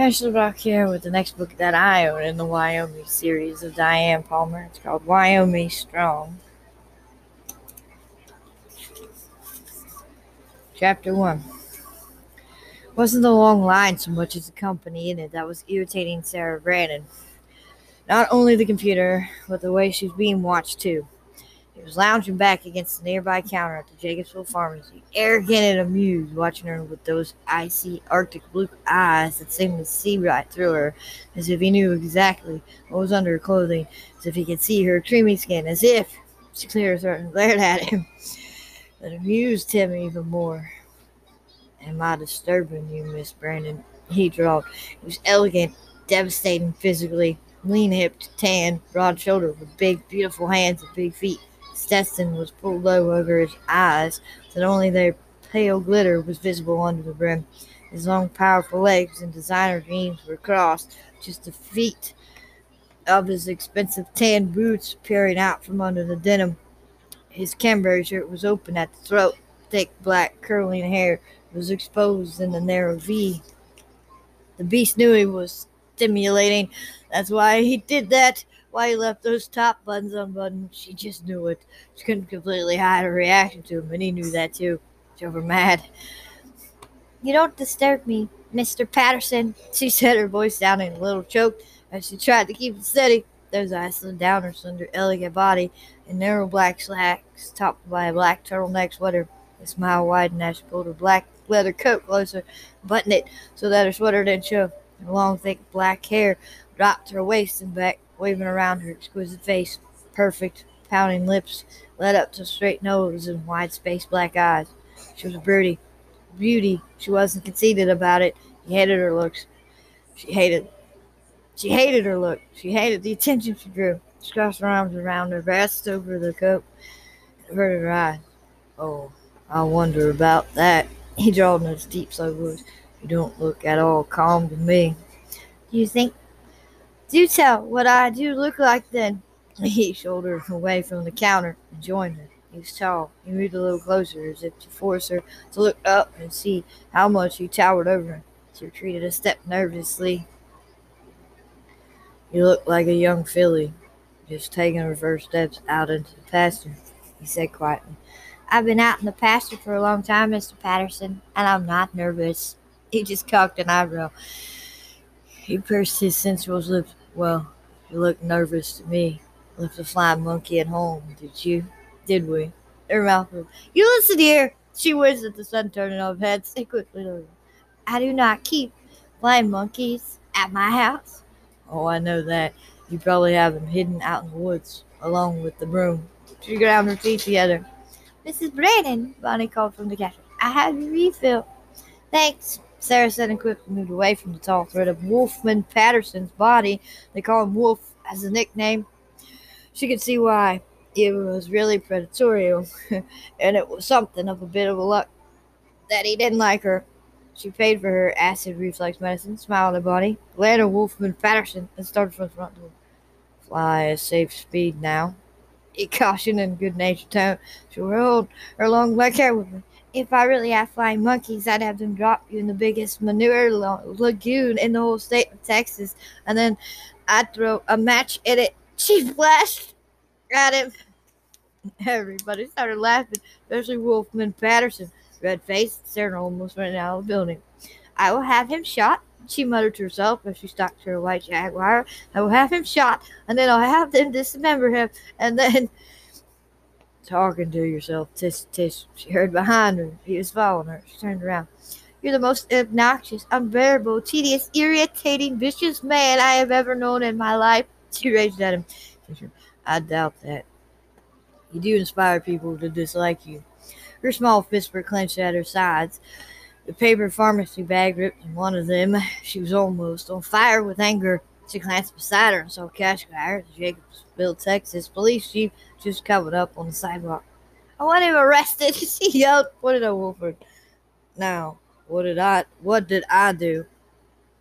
Ashley Brock here with the next book that I own in the Wyoming series of Diana Palmer. It's called Wyoming Strong. Chapter 1 Wasn't the long line so much as the company in it that was irritating Sarah Brandon. Not only the computer, but the way she was being watched too. He was lounging back against the nearby counter at the Jacobsville Pharmacy, arrogant and amused, watching her with those icy Arctic blue eyes that seemed to see right through her, as if he knew exactly what was under her clothing, as if he could see her creamy skin, as if she cleared her throat and glared at him. That amused him even more. Am I disturbing you, Miss Brandon? He drawled. He was elegant, devastating physically, lean hipped, tan, broad shouldered, with big, beautiful hands and big feet. Stetson was pulled low over his eyes, so that only their pale glitter was visible under the brim. His long, powerful legs and designer jeans were crossed, just the feet of his expensive tan boots peering out from under the denim. His Canterbury shirt was open at the throat. Thick, black, curling hair was exposed in a narrow V. The beast knew he was stimulating. That's why he did that why he left those top buttons unbuttoned. She just knew it. She couldn't completely hide her reaction to him, and he knew that too. She over mad. You don't disturb me, Mr. Patterson, she said, her voice sounding a little choked as she tried to keep it steady. Those eyes slid down her slender, elegant body in narrow black slacks, topped by a black turtleneck sweater. A smile widened as she pulled her black leather coat closer, buttoned it so that her sweater didn't show. Her long, thick black hair dropped her waist and back, waving around her exquisite face. Perfect, pouting lips led up to straight nose and wide spaced black eyes. She was a beauty. Beauty. She wasn't conceited about it. She hated her looks. She hated. She hated her look. She hated the attention she drew. She crossed her arms around her, breast over the coat, and averted her eyes. Oh, I wonder about that. He drawled in his deep, slow voice. You don't look at all calm to me. Do you think do tell what I do look like then. He shouldered away from the counter and joined her. He was tall. He moved a little closer as if to force her to look up and see how much he towered over her. She retreated a step nervously. You look like a young filly, just taking her first steps out into the pasture, he said quietly. I've been out in the pasture for a long time, Mr. Patterson, and I'm not nervous. He just cocked an eyebrow. He pursed his sensual lips. Well, you look nervous to me. Left a flying monkey at home, did you? Did we? Her mouth moved. You listen here. She whizzed at the sun turning off head. Stay quickly. I do not keep flying monkeys at my house. Oh, I know that. You probably have them hidden out in the woods, along with the broom. She ground her feet together. Mrs. Brandon, Bonnie called from the kitchen. I have your refill. Thanks. Sarah said and quickly moved away from the tall thread of Wolfman Patterson's body. They call him Wolf as a nickname. She could see why. It was really predatorial, and it was something of a bit of a luck that he didn't like her. She paid for her acid reflux medicine, smiled at Bonnie, at Wolfman Patterson, and started for the front door. Fly at safe speed now. He cautioned in good natured tone. She rolled her long black hair with her if I really had flying monkeys, I'd have them drop you in the biggest manure lagoon in the whole state of Texas, and then I'd throw a match in it. She flashed at him. Everybody started laughing, especially Wolfman Patterson. Red faced, Sarah almost ran out of the building. I will have him shot, she muttered to herself as she stalked her white jaguar. I will have him shot, and then I'll have them dismember him, and then talking to yourself. Tis, tis. She heard behind her. He was following her. She turned around. You're the most obnoxious, unbearable, tedious, irritating, vicious man I have ever known in my life. She raged at him. I doubt that. You do inspire people to dislike you. Her small fists were clenched at her sides. The paper pharmacy bag ripped in one of them. She was almost on fire with anger. She glanced beside her Cash Grier, the Jacobsville, Texas police chief, just covered up on the sidewalk. I want him arrested, she yelled, pointed at Wolford. Now, what did I what did I do?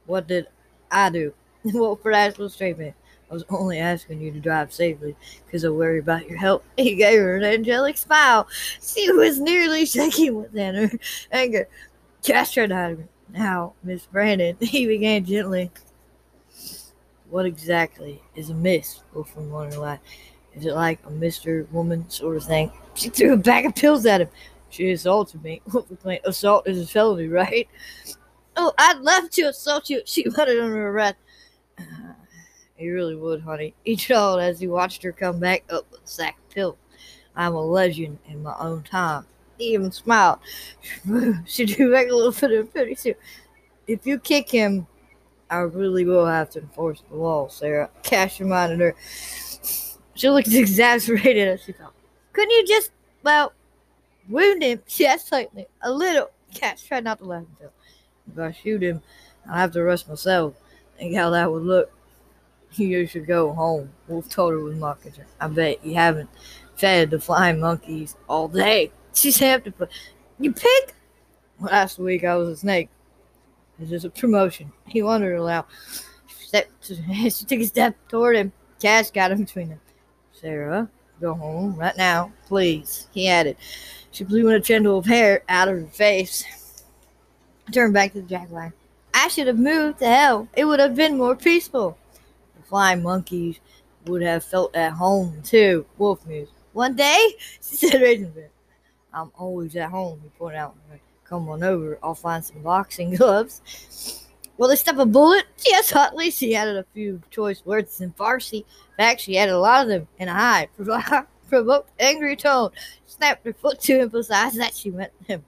What did I do? Wolford asked with man. I was only asking you to drive safely because I worry about your health. He gave her an angelic smile. She was nearly shaking with anger. Cash tried to hide her. Now, Miss Brandon, he began gently. What exactly is a miss? Wolfram wondered aloud. Is it like a Mr. Woman sort of thing? She threw a bag of pills at him. She assaulted me. Assault is a felony, right? Oh, I'd love to assault you, she muttered under her breath. He really would, honey. He drawled as he watched her come back up with a sack of pills. I'm a legend in my own time. He even smiled. she drew back a little bit of pity too. If you kick him, I really will have to enforce the law, Sarah. Cash reminded her. She looked exasperated as she thought. Couldn't you just, well, wound him? Yes, slightly. A little. Cash tried not to laugh. If I shoot him, I'll have to arrest myself. Think how that would look. You should go home. Wolf told her with mocking her. I bet you haven't fed the flying monkeys all day. She's happy, but you pig. Last week I was a snake. It's just a promotion. He wondered aloud. She, she took a step toward him. Cash got in between them. Sarah, go home right now, please. He added. She blew a tendril of hair out of her face. Turned back to the jaguar. I should have moved to hell. It would have been more peaceful. The flying monkeys would have felt at home too. Wolf mused. One day, she said, raising. I'm always at home, he pointed out. Come on over, I'll find some boxing gloves. Will they stop a bullet? Yes, hotly. She added a few choice words in Farsi. In fact, she added a lot of them in a high, provoked, angry tone. Snapped her foot to emphasize that she meant him.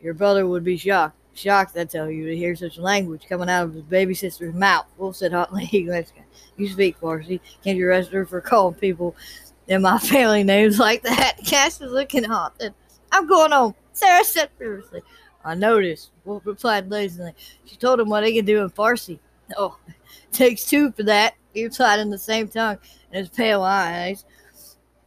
Your brother would be shocked. Shocked, I tell you, to hear such language coming out of his baby sister's mouth. Wolf said hotly. He You speak Farsi. Can't you arrest her for calling people in my family names like that? Cass is looking hot. I'm going home. Sarah said furiously. I noticed. Wolf replied lazily. She told him what he could do in Farsi. Oh, takes two for that. He replied in the same tongue, and his pale eyes.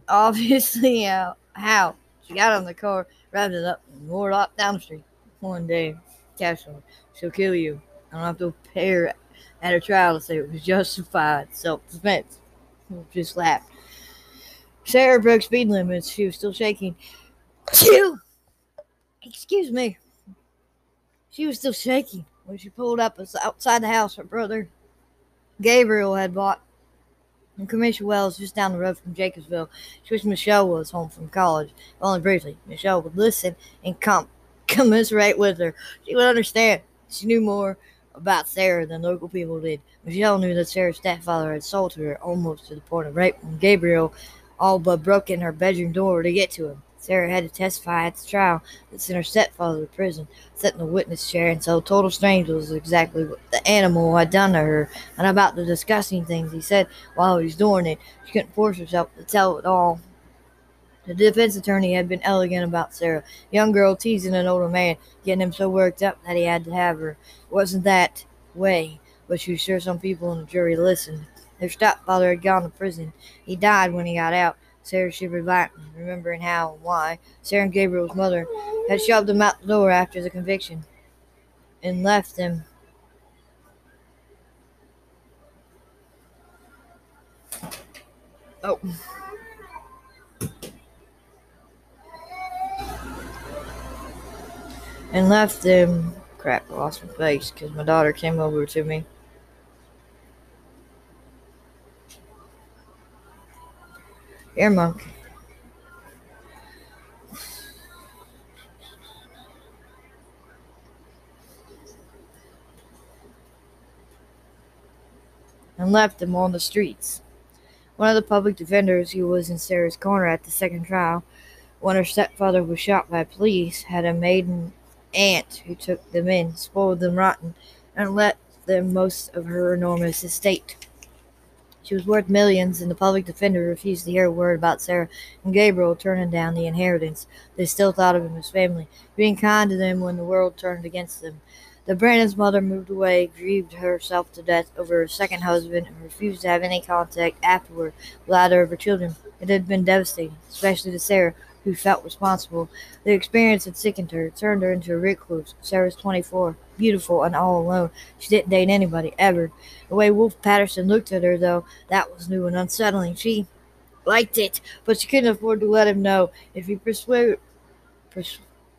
Obviously, how? How? She got on the car, wrapped it up, and roared off down the street. One day, Cashel, she'll kill you. I don't have to her at her trial to say it was justified self-defense. Just laughed. Sarah broke speed limits. She was still shaking. Phew! Excuse me. She was still shaking when she pulled up outside the house her brother Gabriel had bought in Comanche Wells just down the road from Jacobsville. She wished Michelle was home from college, only briefly. Michelle would listen and com- commiserate with her. She would understand. She knew more about Sarah than local people did. Michelle knew that Sarah's stepfather had sold her almost to the point of rape when Gabriel all but broke in her bedroom door to get to him. Sarah had to testify at the trial that sent her stepfather to prison, sat in the witness chair, and so total strangers exactly what the animal had done to her, and about the disgusting things he said while he was doing it. She couldn't force herself to tell it all. The defense attorney had been elegant about Sarah, young girl teasing an older man, getting him so worked up that he had to have her. It wasn't that way, but she was sure some people in the jury listened. Their stepfather had gone to prison. He died when he got out. Sarah shivered violently, remembering how and why Sarah and Gabriel's mother had shoved them out the door after the conviction and left them Oh. And left them. Crap, I lost my face because my daughter came over to me. Earmark. And left him on the streets. One of the public defenders who was in Sarah's corner at the second trial, when her stepfather was shot by police, had a maiden aunt who took them in, spoiled them rotten, and left them most of her enormous estate. She was worth millions, and the public defender refused to hear a word about Sarah and Gabriel turning down the inheritance. They still thought of him as family, being kind to them when the world turned against them. The Brandon's mother moved away, grieved herself to death over her second husband, and refused to have any contact afterward with either of her children. It had been devastating, especially to Sarah, who felt responsible. The experience had sickened her, turned her into a recluse. Sarah was 24, beautiful and all alone. She didn't date anybody, ever. The way Wolf Patterson looked at her, though, that was new and unsettling. She liked it, but she couldn't afford to let him know. If he pers-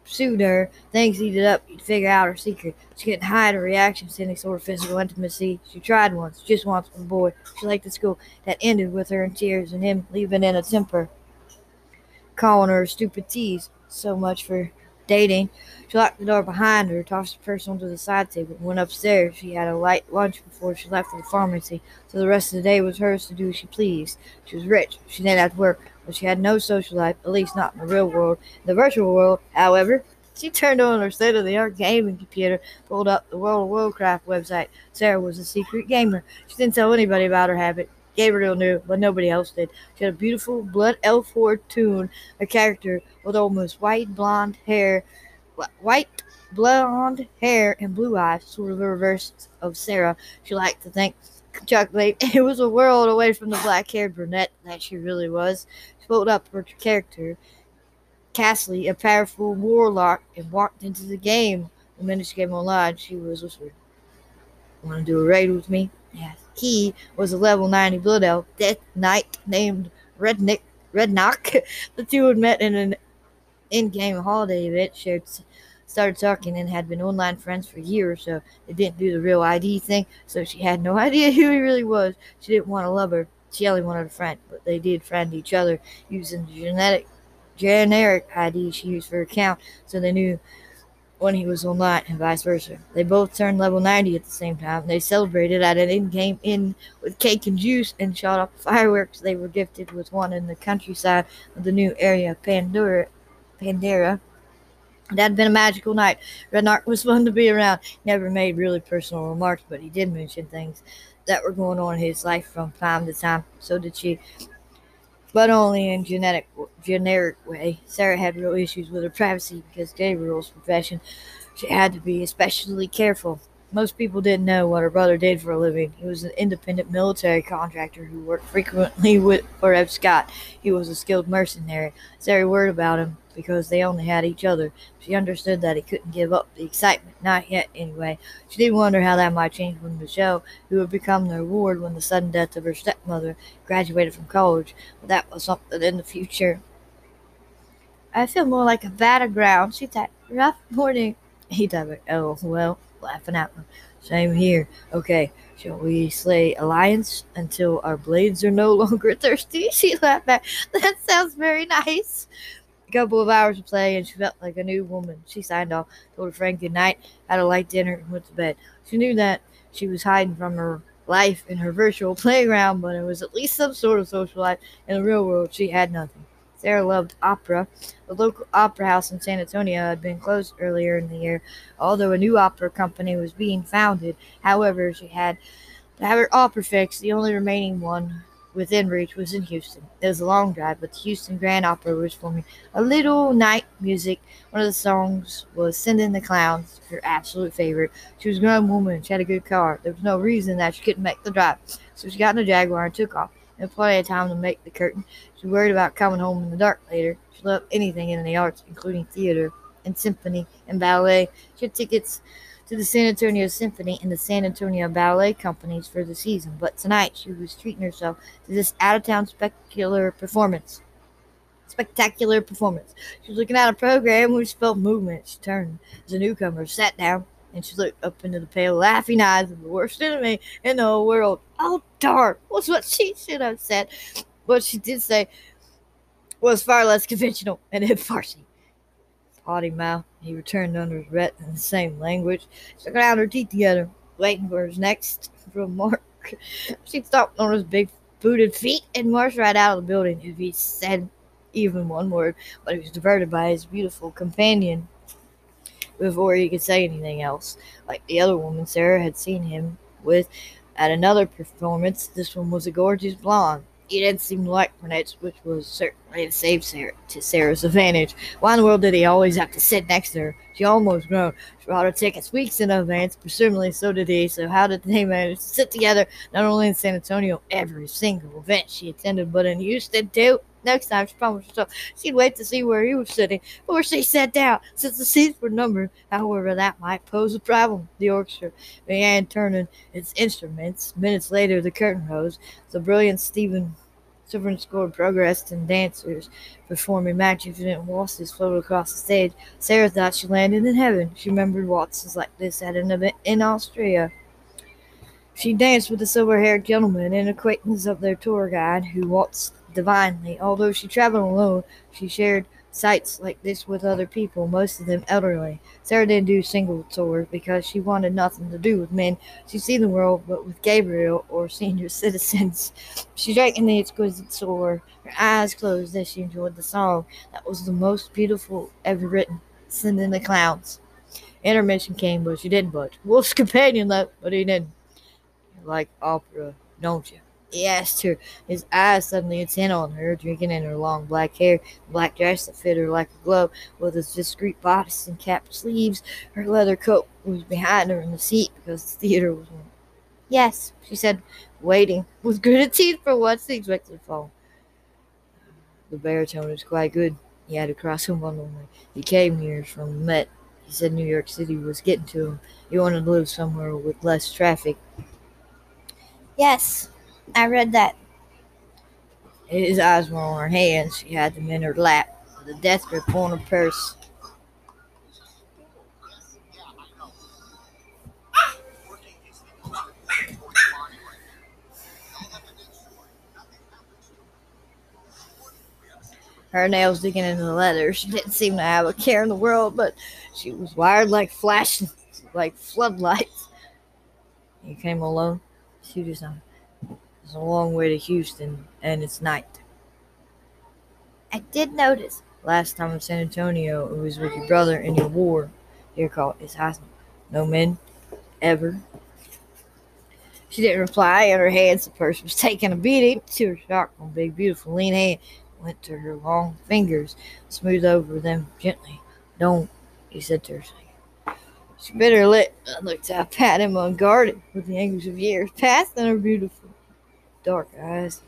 pursued her. Things heated up. He'd figure out her secret. She couldn't hide her reactions to any sort of physical intimacy. She tried once, just once with a boy she liked at school. That ended with her in tears and him leaving in a temper, calling her stupid tease. So much for dating. She locked the door behind her, tossed the purse onto the side table, and went upstairs. She had a light lunch before she left for the pharmacy, so the rest of the day was hers to do as she pleased. She was rich. She didn't have to work, but she had no social life, at least not in the real world. In the virtual world, however, she turned on her state of the art gaming computer, pulled up the World of Warcraft website. Sarah was a secret gamer. She didn't tell anybody about her habit. Gabriel knew, but nobody else did. She had a beautiful blood elf Fortune, a character with almost white blonde hair, white blonde hair and blue eyes, sort of the reverse of Sarah. She liked to think chocolate. It was a world away from the black-haired brunette that she really was. She pulled up her character, Cassie, a powerful warlock, and walked into the game. The minute she came online, she was whispered, "Want to do a raid with me?" Yes. He was a level 90 Blood Elf Death Knight named Rednick Redknock. the two had met in an in-game holiday event, shared, started talking, and had been online friends for a year or so. They didn't do the real ID thing, so she had no idea who he really was. She didn't want to love her. She only wanted a friend, but they did friend each other using the genetic generic ID she used for her account, so they knew when he was online, and vice versa. They both turned level 90 at the same time. They celebrated at an in-game inn with cake and juice and shot off fireworks. They were gifted with one in the countryside of the new area, of Pandora. Pandaria. It had been a magical night. Redknock was fun to be around. Never made really personal remarks, but he did mention things that were going on in his life from time to time. So did she but only in genetic generic way. Sarah had real issues with her privacy because Gabriel's profession. She had to be especially careful. Most people didn't know what her brother did for a living. He was an independent military contractor who worked frequently with for Eb Scott. He was a skilled mercenary. Sarah worried about him because they only had each other. She understood that he couldn't give up the excitement, not yet anyway. She did wonder how that might change when Michelle, who would become their ward when the sudden death of her stepmother, graduated from college. But that was something in the future. I feel more like a battleground. She thought, rough morning. He thought, oh, well, laughing at me. Same here. Okay, shall we slay alliance until our blades are no longer thirsty? She laughed back. That sounds very nice couple of hours of play, and she felt like a new woman. She signed off, told her friend good night, had a light dinner, and went to bed. She knew that she was hiding from her life in her virtual playground, but it was at least some sort of social life. In the real world, she had nothing. Sarah loved opera. The local opera house in San Antonio had been closed earlier in the year, although a new opera company was being founded. However, she had to have her opera fixed, the only remaining one within reach was in Houston. It was a long drive, but the Houston Grand Opera was for me a little night music. One of the songs was Send in the Clowns, her absolute favorite. She was a grown woman. She had a good car. There was no reason that she couldn't make the drive. So she got in the Jaguar and took off. And plenty of time to make the curtain. She worried about coming home in the dark later. She loved anything in the arts, including theater and symphony and ballet. She had tickets to the San Antonio Symphony and the San Antonio Ballet Companies for the season, but tonight she was treating herself to this out of town spectacular performance. Spectacular performance. She was looking at a program which felt movement. She turned as a newcomer, sat down, and she looked up into the pale, laughing eyes of the worst enemy in the whole world. Oh, darn, was what she should have said. What she did say was far less conventional and in Farsi potty mouth. He returned under his breath in the same language, stuck out her teeth together, waiting for his next remark. she stomped on his big booted feet and marched right out of the building if he said even one word, but he was diverted by his beautiful companion before he could say anything else. Like the other woman Sarah had seen him with at another performance, this one was a gorgeous blonde. He didn't seem to like brunettes, which was certainly to save Sarah to Sarah's advantage. Why in the world did he always have to sit next to her? She almost grown. She bought her tickets weeks in advance, presumably so did he. So how did they manage to sit together not only in San Antonio every single event she attended, but in Houston too? Next time, she promised herself she'd wait to see where he was sitting before she sat down, since the seats were numbered. However, that might pose a problem. The orchestra began turning its instruments. Minutes later, the curtain rose. The brilliant Stephen Sondheim scored progressed and dancers performing magnificent waltzes floated across the stage. Sarah thought she landed in heaven. She remembered waltzes like this at an event in Austria. She danced with a silver haired gentleman, an acquaintance of their tour guide, who waltzed divinely. Although she traveled alone, she shared sights like this with other people, most of them elderly. Sarah didn't do single tours because she wanted nothing to do with men. She'd see the world, but with Gabriel or senior citizens. She drank in the exquisite tour, her eyes closed as she enjoyed the song that was the most beautiful ever written, Send in the Clowns. Intermission came, but she didn't budge. Wolf's companion left, but he didn't. You like opera, don't you? Asked her, his eyes suddenly intent on her, drinking in her long black hair, black dress that fit her like a glove, with its discreet bodice and capped sleeves. Her leather coat was behind her in the seat because the theater was warm. Yes, she said, waiting, with gritted teeth for what's the expected fall. The baritone was quite good. He had to cross him wonderingly. He came here from the Met. He said New York City was getting to him. He wanted to live somewhere with less traffic. Yes, I read that. His eyes were on her hands. She had them in her lap, a death grip on her purse. Her nails digging into the leather. She didn't seem to have a care in the world, but she was wired like flashing, like floodlights. You came alone? Just um, it's a long way to Houston, and it's night. I did notice last time in San Antonio it was with your brother and your war. Here called his husband. No men, ever. She didn't reply, and her hands, the purse was taking a beating. To her shock, one big, beautiful, lean hand went to her long fingers, smoothed over them gently. Don't, he said tersely. She bit her lip and looked up at him unguarded with the anguish of years past in her beautiful dark eyes.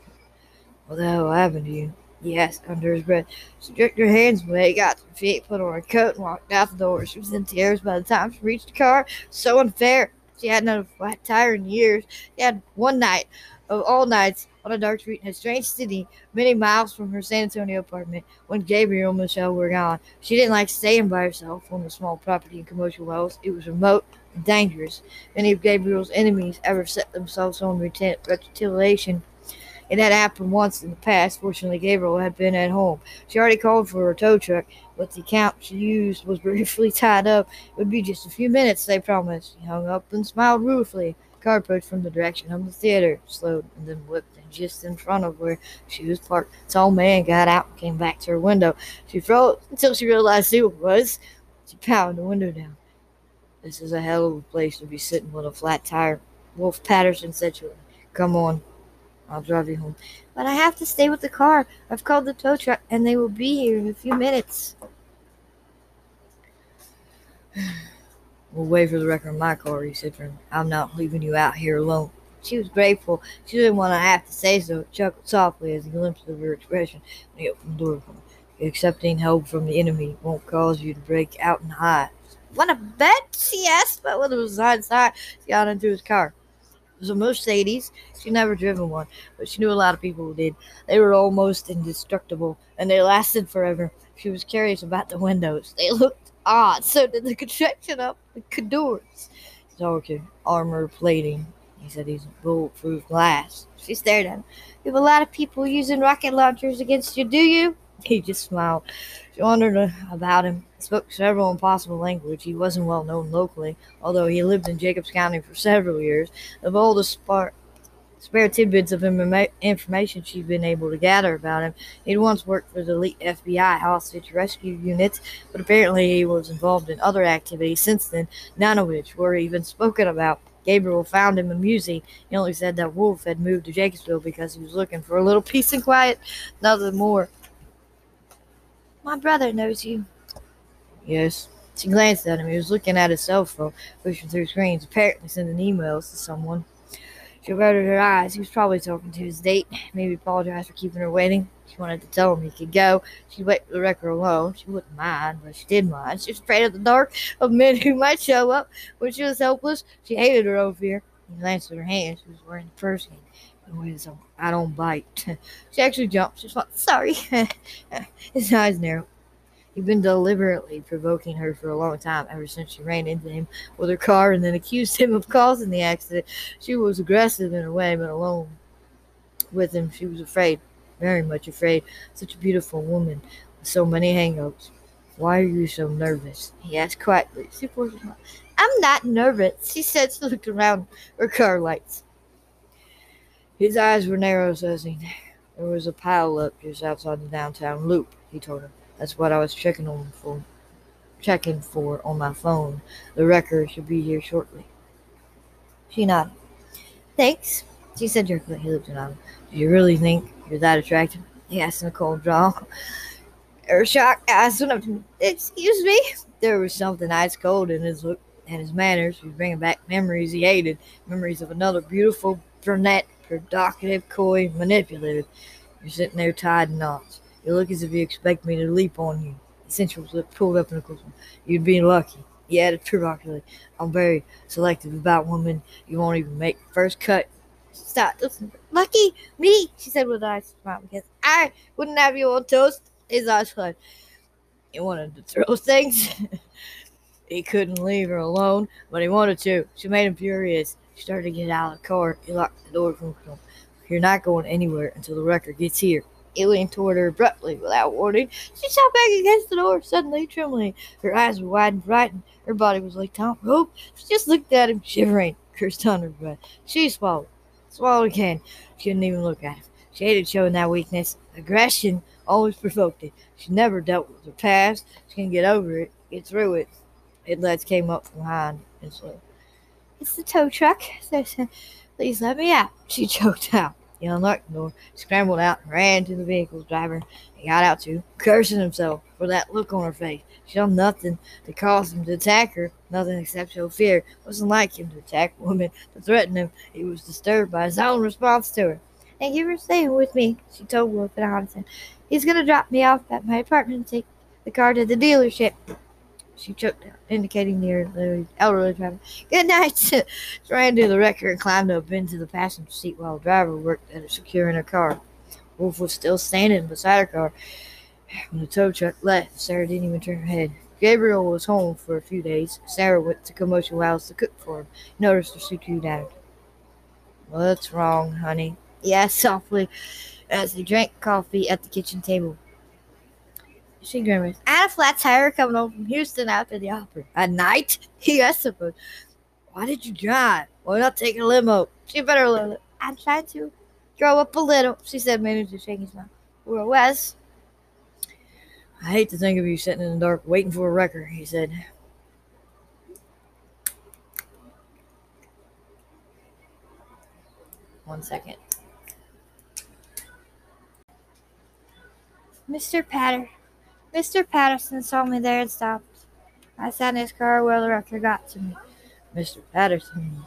What the hell happened to you? He asked under his breath. She jerked her hands away, got to her feet, put on her coat, and walked out the door. She was in tears by the time she reached the car. So unfair. She hadn't had a flat tire in years. She had one night of all nights on a dark street in a strange city, many miles from her San Antonio apartment, when Gabriel and Michelle were gone. She didn't like staying by herself on the small property in Comanche Wells. It was remote dangerous. Many of Gabriel's enemies ever set themselves on retaliation. It had happened once in the past. Fortunately, Gabriel had been at home. She already called for a tow truck, but the account she used was briefly tied up. It would be just a few minutes, they promised. He hung up and smiled ruefully. The car approached from the direction of the theater, slowed, and then whipped in just in front of where she was parked. The tall man got out and came back to her window. She froze until she realized who it was. She pounded the window down. This is a hell of a place to be sitting with a flat tire. Wolf Patterson said to her, Come on, I'll drive you home. But I have to stay with the car. I've called the tow truck and they will be here in a few minutes. We'll wait for the wrecker in my car, he said to her. I'm not leaving you out here alone. She was grateful. She didn't want to have to say so. Chuckled softly as he glimpsed of her expression when he opened the door. Accepting help from the enemy won't cause you to break out in hives. Want a bet? she asked, but with a resigned sigh, she got into his car. It was a Mercedes. She'd never driven one, but she knew a lot of people who did. They were almost indestructible, and they lasted forever. She was curious about the windows. They looked odd. So did the construction of the doors. Dark armor plating. He said he's bulletproof glass. She stared at him. You have a lot of people using rocket launchers against you, do you? He just smiled. She wondered about him. He spoke several impossible languages. He wasn't well known locally, although he lived in Jacobs County for several years. Of all the spar- spare tidbits of information she'd been able to gather about him, he'd once worked for the elite FBI hostage rescue units, but apparently he was involved in other activities since then, none of which were even spoken about. Gabriel found him amusing. He only said that Wolf had moved to Jacobsville because he was looking for a little peace and quiet, nothing more. My brother knows you. Yes. She glanced at him. He was looking at his cell phone, pushing through screens, apparently sending emails to someone. She averted her eyes. He was probably talking to his date. Maybe apologized for keeping her waiting. She wanted to tell him he could go. She'd wait for the wrecker alone. She wouldn't mind, but she did mind. She was afraid of the dark, of men who might show up. When she was helpless, she hated her own fear. He glanced at her hand. She was wearing the purse. I don't bite. she actually jumped. She's like, sorry. His eyes narrow. He'd been deliberately provoking her for a long time, ever since she ran into him with her car and then accused him of causing the accident. She was aggressive in a way, but alone with him, she was afraid, very much afraid. Such a beautiful woman with so many hang-ups. Why are you so nervous? He asked quietly. I'm not nervous, she said. She looked around her car lights. His eyes were narrow as he. There was a pile up just outside the downtown loop, he told her. That's what I was checking on for checking for on my phone. The wrecker should be here shortly. She nodded. Thanks, she said jerkily. He looked at him. Do you really think you're that attractive? He asked in a cold. Her shocked eyes went up to. Excuse me? There was something ice cold in his look and his manners. He was bringing back memories he hated, memories of another beautiful brunette provocative, coy, manipulative. You're sitting there tied in knots. You look as if you expect me to leap on you. Essentials pulled up in a close one. You'd be lucky. He added provocatively. I'm very selective about women. You won't even make first cut. Stop. Listen. Lucky me, she said with eyes smile because I wouldn't have you on toast. His eyes flooded. He wanted to throw things. he couldn't leave her alone, but he wanted to. She made him furious. Started to get out of the car. He locked the door him. You're not going anywhere until the wrecker gets here. He leaned toward her abruptly without warning. She shot back against the door, suddenly trembling. Her eyes were wide and frightened. Her body was like Tom rope. She just looked at him, shivering, cursed under her breath. She swallowed. Swallowed again. She didn't even look at him. She hated showing that weakness. Aggression always provoked it. She never dealt with her past. She can get over it, get through it. Headlights came up from behind and slowed. It's the tow truck. Please let me out. She choked out. He unlocked the door, scrambled out, and ran to the vehicle's driver. He got out too, cursing himself for that look on her face. She saw nothing to cause him to attack her, nothing except her fear. It wasn't like him to attack a woman, to threaten him. He was disturbed by his own response to her. Thank you for staying with me, she told Wolf and Hodgson. He's going to drop me off at my apartment and take the car to the dealership. She choked out, indicating the elderly driver. Good night. she ran to the wrecker and climbed up into the passenger seat while the driver worked at securing her car. Wolf was still standing beside her car. When the tow truck left, Sarah didn't even turn her head. Gabriel was home for a few days. Sarah went to Commotion House to cook for him. He noticed her suit down. What's wrong, honey? He asked softly as he drank coffee at the kitchen table. She grimaced. I had a flat tire coming home from Houston after the opera. At night? Yes, suppose. Why did you drive? Why not take a limo? She better it. I'm trying to grow up a little, she said, managing to shake his mouth. Where Wes? I hate to think of you sitting in the dark waiting for a wrecker, he said. One second. Mr. Patter, Mr. Patterson saw me there and stopped. I sat in his car while the wrecker got to me. Mr. Patterson,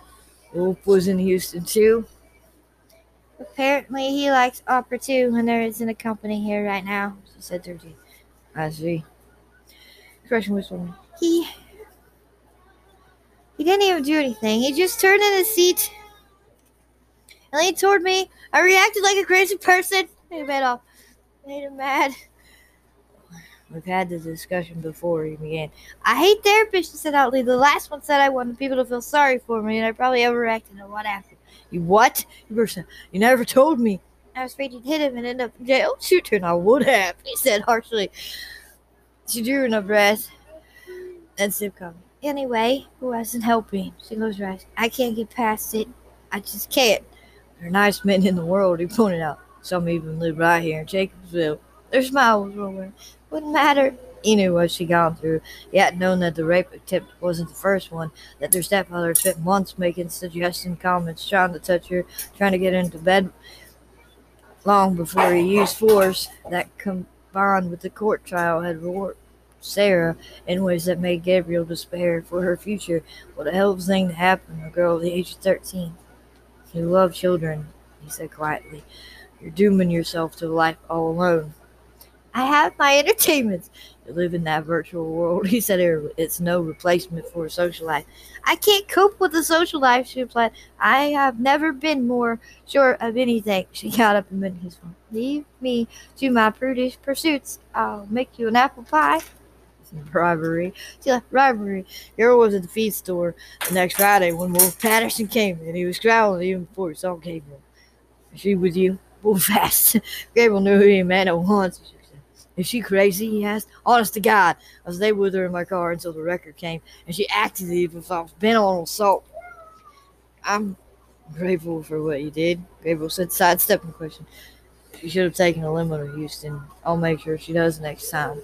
Wolf was in Houston too. Apparently, he likes opera too, and there isn't a company here right now, she said her I see. Whistled me. He. He didn't even do anything. He just turned in his seat and leaned toward me. I reacted like a crazy person. He made off. Made him mad. We've had this discussion before he began. I hate therapists, she said outly. The last one said I wanted people to feel sorry for me, and I probably overreacted on what happened. You what? You you never told me. I was afraid you'd hit him and end up in jail. Shoot her, I would have, he said harshly. She drew in a breath and sipped coffee. Anyway, who wasn't helping? She closed her eyes. I can't get past it. I just can't. There are nice men in the world, he pointed out. Some even live right here in Jacobsville. Their smile was rolling. Wouldn't matter. He knew what she'd gone through. He had known that the rape attempt wasn't the first one, that their stepfather had spent months making suggestion comments, trying to touch her, trying to get her into bed long before he used force that combined with the court trial had warped Sarah in ways that made Gabriel despair for her future. What a hell of a thing to happen to a girl the age of 13. You love children, he said quietly. You're dooming yourself to life all alone. I have my entertainments. To live in that virtual world, he said it's no replacement for a social life. I can't cope with a social life, she replied. I have never been more sure of anything. She got up and went his phone. Leave me to my prudish pursuits. I'll make you an apple pie. Bribery. See, like bribery. Hero was at the feed store the next Friday when Wolf Patterson came and he was growling even before he saw Gabriel. She with you? Wolf fast. Gabriel knew who he meant at once. Is she crazy? He asked. Honest to God, I stayed with her in my car until the record came, and she acted as if I was bent on assault. I'm grateful for what you did, Gabriel said, sidestepping the question. She should have taken a limo to Houston. I'll make sure she does next time.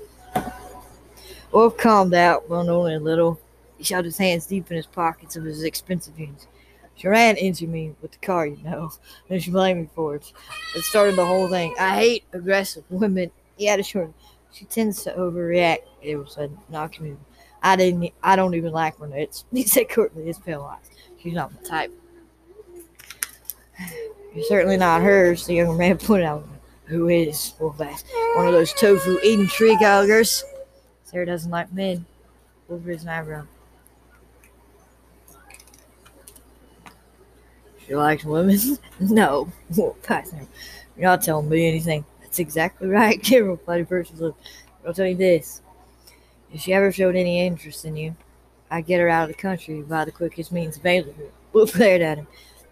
Wolf calmed out, but only a little. He shoved his hands deep in his pockets of his expensive jeans. She ran into me with the car, you know, and she blamed me for it. It started the whole thing. I hate aggressive women. A short. She tends to overreact. It was a me. I didn't. I don't even like brunettes. He said curtly, his pale eyes. She's not my type. You're certainly not hers. The younger man pointed out. Who is Wolf asked. One of those tofu eating tree goggers. Sarah doesn't like men. Over his eyebrow. She likes women? no. You're not telling me anything. That's exactly right, Carol replied Percy's lip. I'll tell you this. If she ever showed any interest in you, I'd get her out of the country by the quickest means available. Wolf glared at him.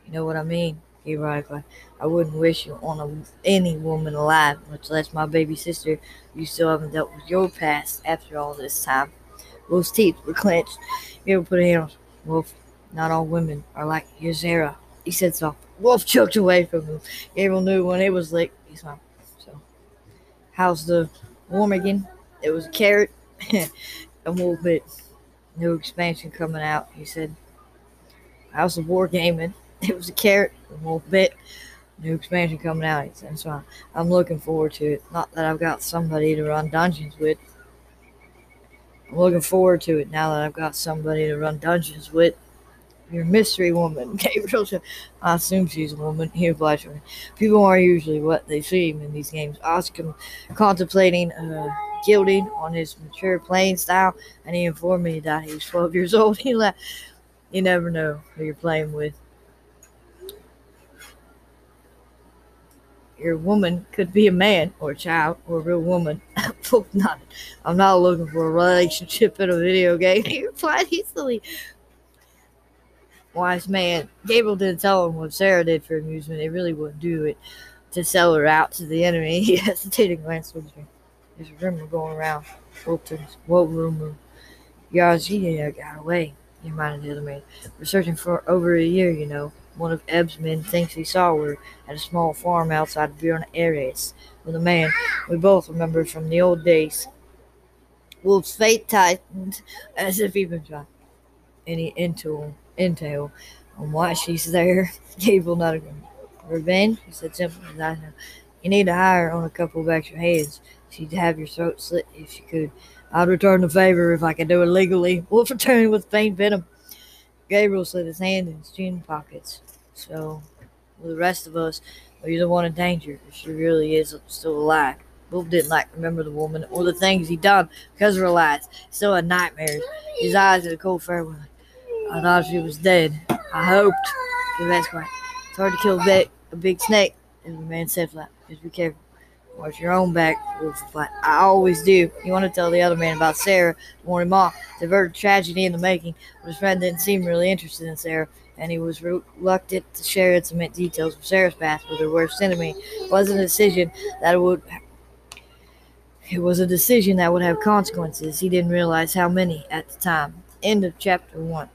You know what I mean? He replied. I wouldn't wish you on a, any woman alive, much less my baby sister. You still haven't dealt with your past after all this time. Wolf's teeth were clenched. He put a hand on Wolf. Not all women are like Yazera. He said so. Wolf choked away from him. Gabriel knew when it was licked. He smiled. How's the warm again? It was a carrot. a little bit. New expansion coming out. He said. How's the war gaming? It was a carrot. A little bit new expansion coming out. And so I'm looking forward to it. Not that I've got somebody to run dungeons with. I'm looking forward to it now that I've got somebody to run dungeons with. Your mystery woman, Gabriel. I assume she's a woman. He replied People are usually what they seem in these games. Com- contemplating uh, gilding on his mature playing style, and he informed me that he was 12 years old. He laughed. You never know who you're playing with. your woman could be a man or a child or a real woman. not, I'm not looking for a relationship in a video game. He replied easily. Wise man. Gabriel didn't tell him what Sarah did for amusement. They really wouldn't do it to sell her out to the enemy. He hesitated glanced towards me. There's a rumor going around. Fulton's. What rumor? Yazida got away. He reminded the other man. We're searching for over a year, you know. One of Eb's men thinks he saw her at a small farm outside of Buenos Aires with a man we both remember from the old days. Wolf's fate tightened as if he'd been shot. Any intel, intel on why she's there? Gabriel nodded. Revenge? He said simply as I know. You need to hire on a couple of extra heads. She'd have your throat slit if she could. I'd return the favor if I could do it legally. Wolf returned with faint venom. Gabriel slid his hand in his jean pockets. So, with the rest of us, you're the one in danger if she really is still alive. Wolf didn't like remember the woman or the things he'd done because of her lies. Still had nightmares. His eyes had a cold farewell. I thought she was dead. I hoped. Best quiet. It's hard to kill a big, a big snake, as the man said flat. Just be careful. Watch your own back, replied. I always do. You want to tell the other man about Sarah, warn him off. To avert tragedy in the making. But his friend didn't seem really interested in Sarah, and he was reluctant to share intimate details of Sarah's past with her worst enemy. It wasn't a decision that would it was a decision that would have consequences. He didn't realize how many at the time. End of chapter one.